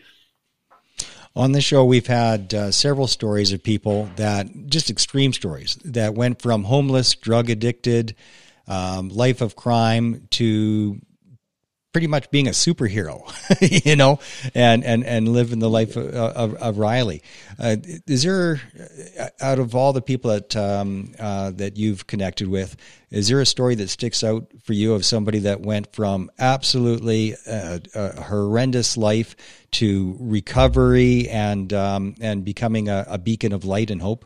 On the show, we've had uh, several stories of people that just extreme stories that went from homeless, drug addicted, um, life of crime to pretty much being a superhero, you know, and, and, and living the life of, of, of Riley. Uh, is there, uh, out of all the people that, um, uh, that you've connected with, is there a story that sticks out for you of somebody that went from absolutely uh, a horrendous life to recovery and, um, and becoming a, a beacon of light and hope?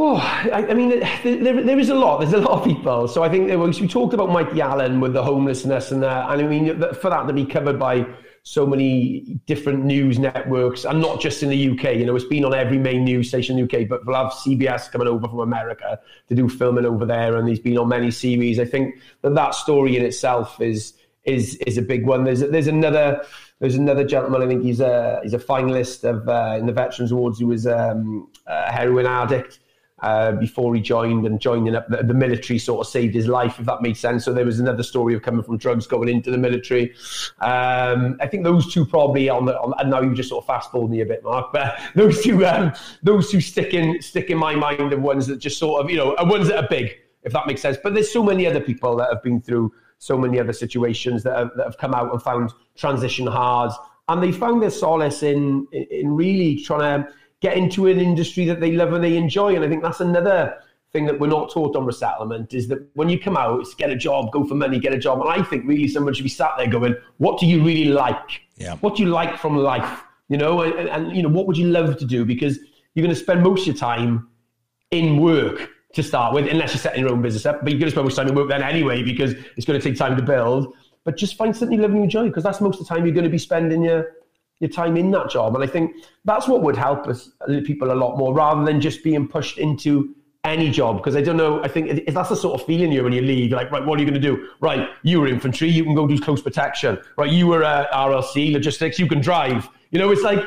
Oh, I, I mean, there, there is a lot. There's a lot of people. So I think was, we talked about Mike Allen with the homelessness, and, uh, and I mean, for that to be covered by so many different news networks, and not just in the UK. You know, it's been on every main news station in the UK, but we'll have CBS coming over from America to do filming over there, and he's been on many series. I think that that story in itself is is is a big one. There's there's another there's another gentleman. I think he's a he's a finalist of uh, in the Veterans Awards who was um, a heroin addict uh, before he joined and joining up the, the, military sort of saved his life, if that makes sense. So there was another story of coming from drugs going into the military. Um, I think those two probably on the, on, and now you just sort of fast forward me a bit, Mark, but those two, um, those two stick in, stick in my mind of ones that just sort of, you know, ones that are big, if that makes sense. But there's so many other people that have been through so many other situations that have, that have come out and found transition hard. And they found their solace in, in really trying to get into an industry that they love and they enjoy. And I think that's another thing that we're not taught on resettlement is that when you come out, it's get a job, go for money, get a job. And I think really someone should be sat there going, what do you really like? Yeah. What do you like from life? You know, and, and you know, what would you love to do? Because you're going to spend most of your time in work to start with, unless you're setting your own business up. But you're going to spend most time in work then anyway, because it's going to take time to build. But just find something you love and enjoy, because that's most of the time you're going to be spending your your time in that job. And I think that's what would help us people a lot more rather than just being pushed into any job. Because I don't know, I think if that's the sort of feeling you when you leave, like, right, what are you going to do? Right, you were infantry, you can go do close protection. Right, you were uh, RLC, logistics, you can drive. You know, it's like,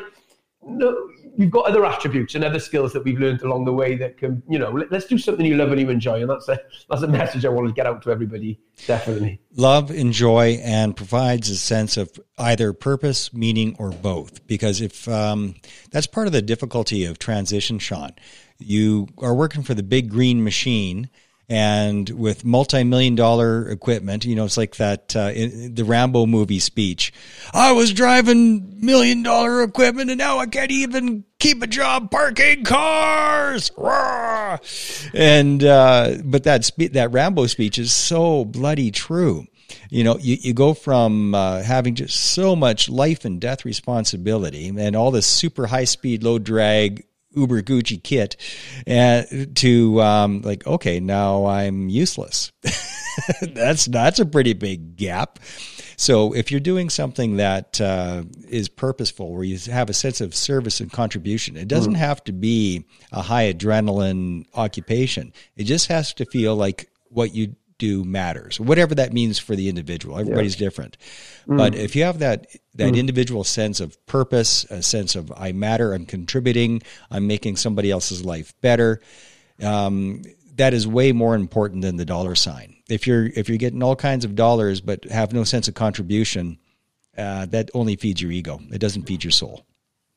no, we've got other attributes and other skills that we've learned along the way that can, you know, let, us do something you love and you enjoy. And that's a, that's a message I want to get out to everybody, definitely. Love, enjoy, and provides a sense of either purpose, meaning, or both. Because if um, that's part of the difficulty of transition, Sean, you are working for the big green machine and with multi-million dollar equipment you know it's like that uh, the rambo movie speech. I was driving million dollar equipment and now i can't even keep a job parking cars. Rah! and uh, but that spe- that rambo speech is so bloody true. You know, you, you go from uh, having just so much life and death responsibility and all this super high speed, low drag Uber Gucci kit and to um, like, okay, now I'm useless. that's that's a pretty big gap. So if you're doing something that uh, is purposeful, where you have a sense of service and contribution, it doesn't mm. have to be a high adrenaline occupation. It just has to feel like what you do matters, whatever that means for the individual. Everybody's yeah. different. Mm. But if you have that that mm. individual sense of purpose, a sense of I matter, I'm contributing, I'm making somebody else's life better, um, that is way more important than the dollar sign. If you're if you're getting all kinds of dollars but have no sense of contribution, uh, that only feeds your ego. It doesn't feed your soul.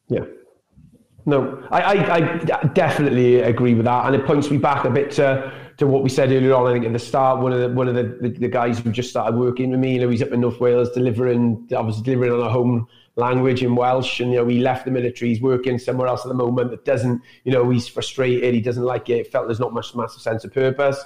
Yeah. No, I, I, I, definitely agree with that, and it points me back a bit to, to what we said earlier on. I think at the start, one of the one of the, the, the, guys who just started working with me, you know, he's up in North Wales delivering, obviously delivering on a home language in Welsh, and you know, he left the military, he's working somewhere else at the moment that doesn't, you know, he's frustrated, he doesn't like it, felt there's not much massive sense of purpose.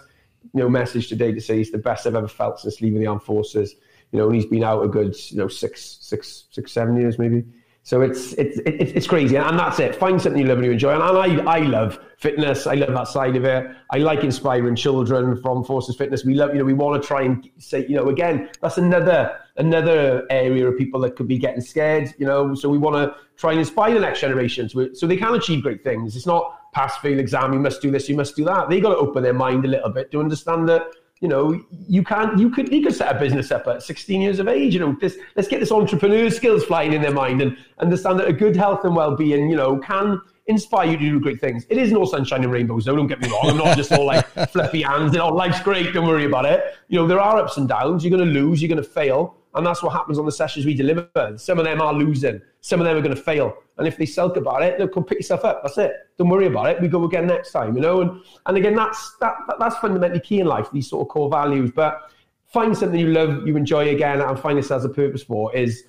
You know, message today to say it's the best I've ever felt since leaving the armed forces. You know, and he's been out a good, you know, six, six, six, seven years maybe. So it's it's it's, it's crazy, and that's it. Find something you love and you enjoy. And I I love fitness. I love that side of it. I like inspiring children from Forces Fitness. We love you know we want to try and say you know again that's another another area of people that could be getting scared. You know, so we want to try and inspire the next generation to, so they can achieve great things. It's not pass fail exam. You must do this. You must do that. They got to open their mind a little bit to understand that you know, you can't, you could, you could set a business up at 16 years of age. You know, this, let's get this entrepreneur skills flying in their mind and understand that a good health and well-being, you know, can inspire you to do great things. It isn't all sunshine and rainbows, though. Don't get me wrong. I'm not just all like fluffy hands and oh, life's great. Don't worry about it. You know, there are ups and downs. You're going to lose. You're going to fail. And that's what happens on the sessions we deliver. Some of them are losing. Some of them are going to fail. And if they sulk about it, they'll come pick yourself up. That's it. Don't worry about it. We go again next time, you know? And, and again, that's, that, that's fundamentally key in life, these sort of core values. But find something you love, you enjoy again, and find this as a purpose for is,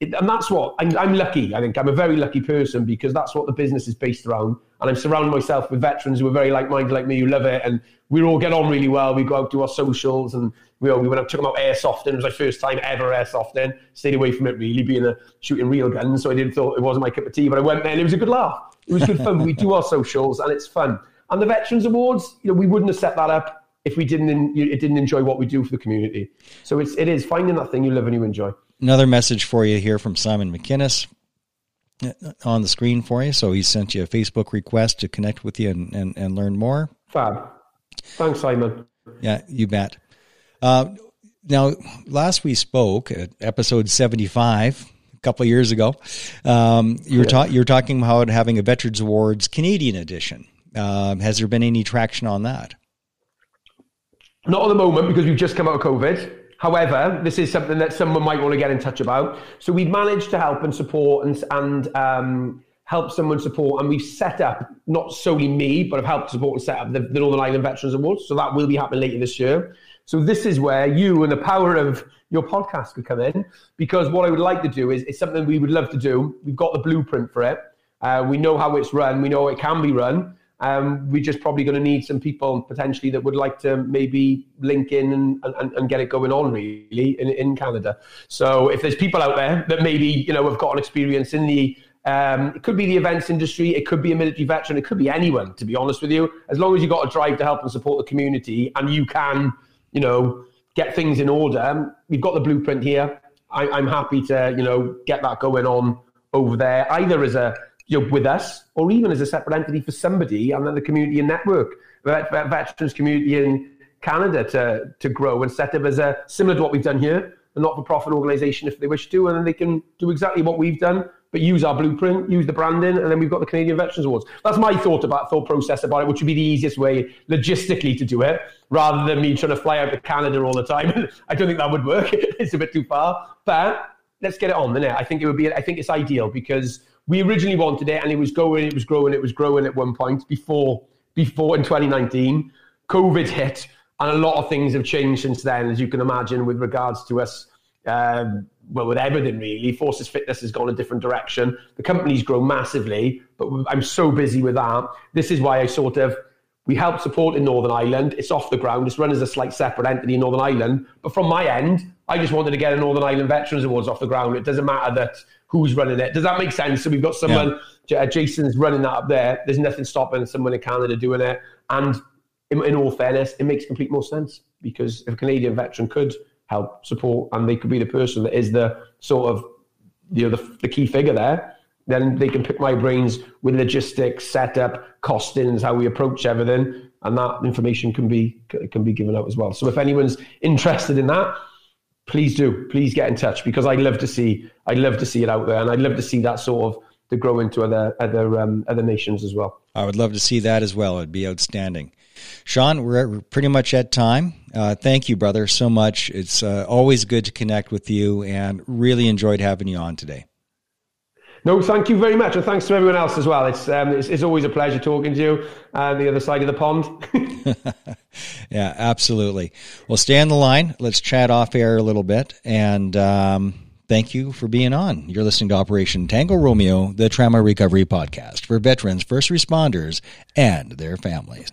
it, and that's what I'm, I'm lucky. I think I'm a very lucky person because that's what the business is based around. And I'm surrounding myself with veterans who are very like-minded like me, who love it, and we all get on really well. We go out to our socials, and we, we went out took them out airsofting. It was my first time ever airsofting. Stayed away from it really, being a shooting real guns, so I didn't thought it wasn't my cup of tea. But I went there, and it was a good laugh. It was good fun. we do our socials, and it's fun. And the Veterans Awards, you know, we wouldn't have set that up if we didn't it didn't enjoy what we do for the community. So it's it is finding that thing you love and you enjoy. Another message for you here from Simon McInnes uh, on the screen for you. So he sent you a Facebook request to connect with you and, and, and learn more. Fab. Thanks, Simon. Yeah, you bet. Uh, now, last we spoke at episode 75, a couple of years ago, um, you, were yeah. ta- you were talking about having a Veterans Awards Canadian edition. Uh, has there been any traction on that? Not at the moment because we've just come out of COVID. However, this is something that someone might want to get in touch about. So we've managed to help and support and, and um, help someone support, and we've set up not solely me, but I've helped support and set up the, the Northern Ireland Veterans Awards. So that will be happening later this year. So this is where you and the power of your podcast could come in, because what I would like to do is it's something we would love to do. We've got the blueprint for it. Uh, we know how it's run. We know it can be run. Um, we're just probably going to need some people potentially that would like to maybe link in and, and, and get it going on really in, in Canada. So if there's people out there that maybe you know have got an experience in the um, it could be the events industry, it could be a military veteran, it could be anyone. To be honest with you, as long as you've got a drive to help and support the community, and you can, you know, get things in order. We've got the blueprint here. I, I'm happy to, you know, get that going on over there, either as a you know, with us or even as a separate entity for somebody and then the community and network, veterans community in Canada to, to grow and set up as a similar to what we've done here, a not-for-profit organisation if they wish to, and then they can do exactly what we've done, but use our blueprint, use the branding, and then we've got the Canadian Veterans Awards. That's my thought about thought process about it, which would be the easiest way logistically to do it, rather than me trying to fly out to Canada all the time. I don't think that would work. it's a bit too far, but let's get it on net. I think it would be. I think it's ideal because we originally wanted it and it was going, it was growing, it was growing at one point before before in 2019. COVID hit and a lot of things have changed since then, as you can imagine, with regards to us. Um, well, with everything really, Forces Fitness has gone a different direction. The company's grown massively, but I'm so busy with that. This is why I sort of we help support in Northern Ireland. It's off the ground. It's run as a slight separate entity in Northern Ireland. But from my end, I just wanted to get a Northern Ireland Veterans Awards off the ground. It doesn't matter that who's running it. Does that make sense? So we've got someone, yeah. Jason's running that up there. There's nothing stopping someone in Canada doing it. And in, in, all fairness, it makes complete more sense because if a Canadian veteran could help support and they could be the person that is the sort of you know the, the key figure there, then they can pick my brains with logistics, setup, costings, how we approach everything, and that information can be can be given out as well. So if anyone's interested in that, please do. Please get in touch because I'd love to see. I'd love to see it out there, and I'd love to see that sort of to grow into other other um, other nations as well. I would love to see that as well. It'd be outstanding. Sean, we're pretty much at time. Uh, thank you, brother, so much. It's uh, always good to connect with you, and really enjoyed having you on today. No, thank you very much, and thanks to everyone else as well. It's um, it's, it's, always a pleasure talking to you on uh, the other side of the pond. yeah, absolutely. Well, stay on the line. Let's chat off air a little bit, and um, thank you for being on. You're listening to Operation Tango Romeo, the trauma recovery podcast for veterans, first responders, and their families.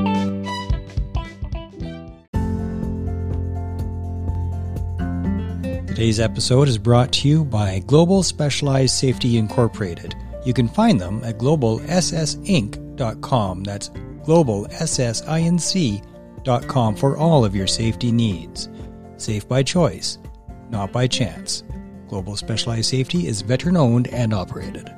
Today's episode is brought to you by Global Specialized Safety Incorporated. You can find them at globalssinc.com. That's globalssinc.com for all of your safety needs. Safe by choice, not by chance. Global Specialized Safety is veteran owned and operated.